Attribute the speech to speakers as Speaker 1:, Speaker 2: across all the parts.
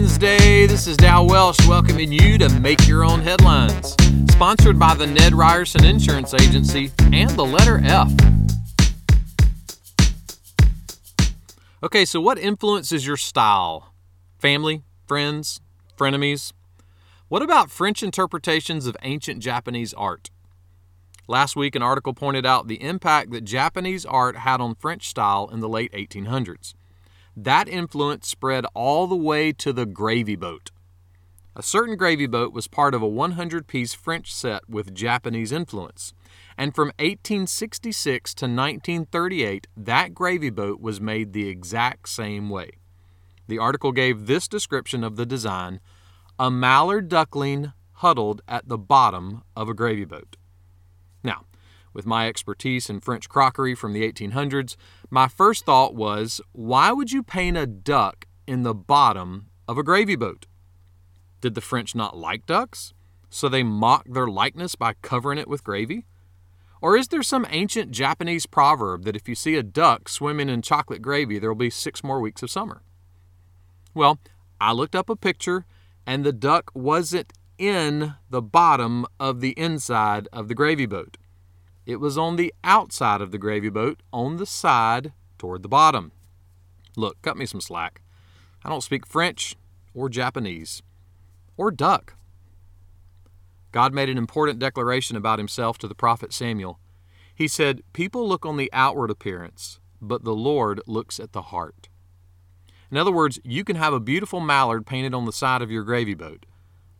Speaker 1: Wednesday. This is Dow Welsh welcoming you to Make Your Own Headlines, sponsored by the Ned Ryerson Insurance Agency and the letter F. Okay, so what influences your style? Family, friends, frenemies? What about French interpretations of ancient Japanese art? Last week, an article pointed out the impact that Japanese art had on French style in the late 1800s. That influence spread all the way to the gravy boat. A certain gravy boat was part of a 100 piece French set with Japanese influence. And from 1866 to 1938, that gravy boat was made the exact same way. The article gave this description of the design a mallard duckling huddled at the bottom of a gravy boat. Now, with my expertise in French crockery from the 1800s, my first thought was why would you paint a duck in the bottom of a gravy boat? Did the French not like ducks? So they mocked their likeness by covering it with gravy? Or is there some ancient Japanese proverb that if you see a duck swimming in chocolate gravy, there will be six more weeks of summer? Well, I looked up a picture, and the duck wasn't in the bottom of the inside of the gravy boat. It was on the outside of the gravy boat, on the side toward the bottom. Look, cut me some slack. I don't speak French or Japanese or duck. God made an important declaration about himself to the prophet Samuel. He said, People look on the outward appearance, but the Lord looks at the heart. In other words, you can have a beautiful mallard painted on the side of your gravy boat,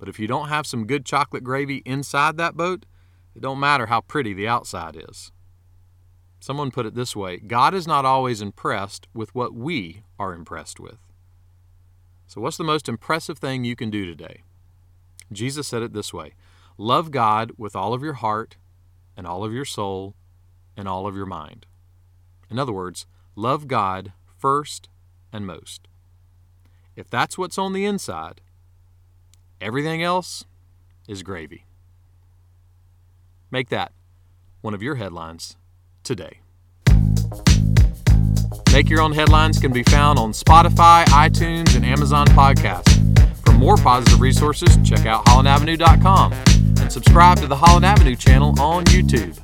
Speaker 1: but if you don't have some good chocolate gravy inside that boat, it don't matter how pretty the outside is. Someone put it this way God is not always impressed with what we are impressed with. So, what's the most impressive thing you can do today? Jesus said it this way Love God with all of your heart, and all of your soul, and all of your mind. In other words, love God first and most. If that's what's on the inside, everything else is gravy. Make that one of your headlines today. Make Your Own Headlines can be found on Spotify, iTunes, and Amazon Podcasts. For more positive resources, check out hollandavenue.com and subscribe to the Holland Avenue channel on YouTube.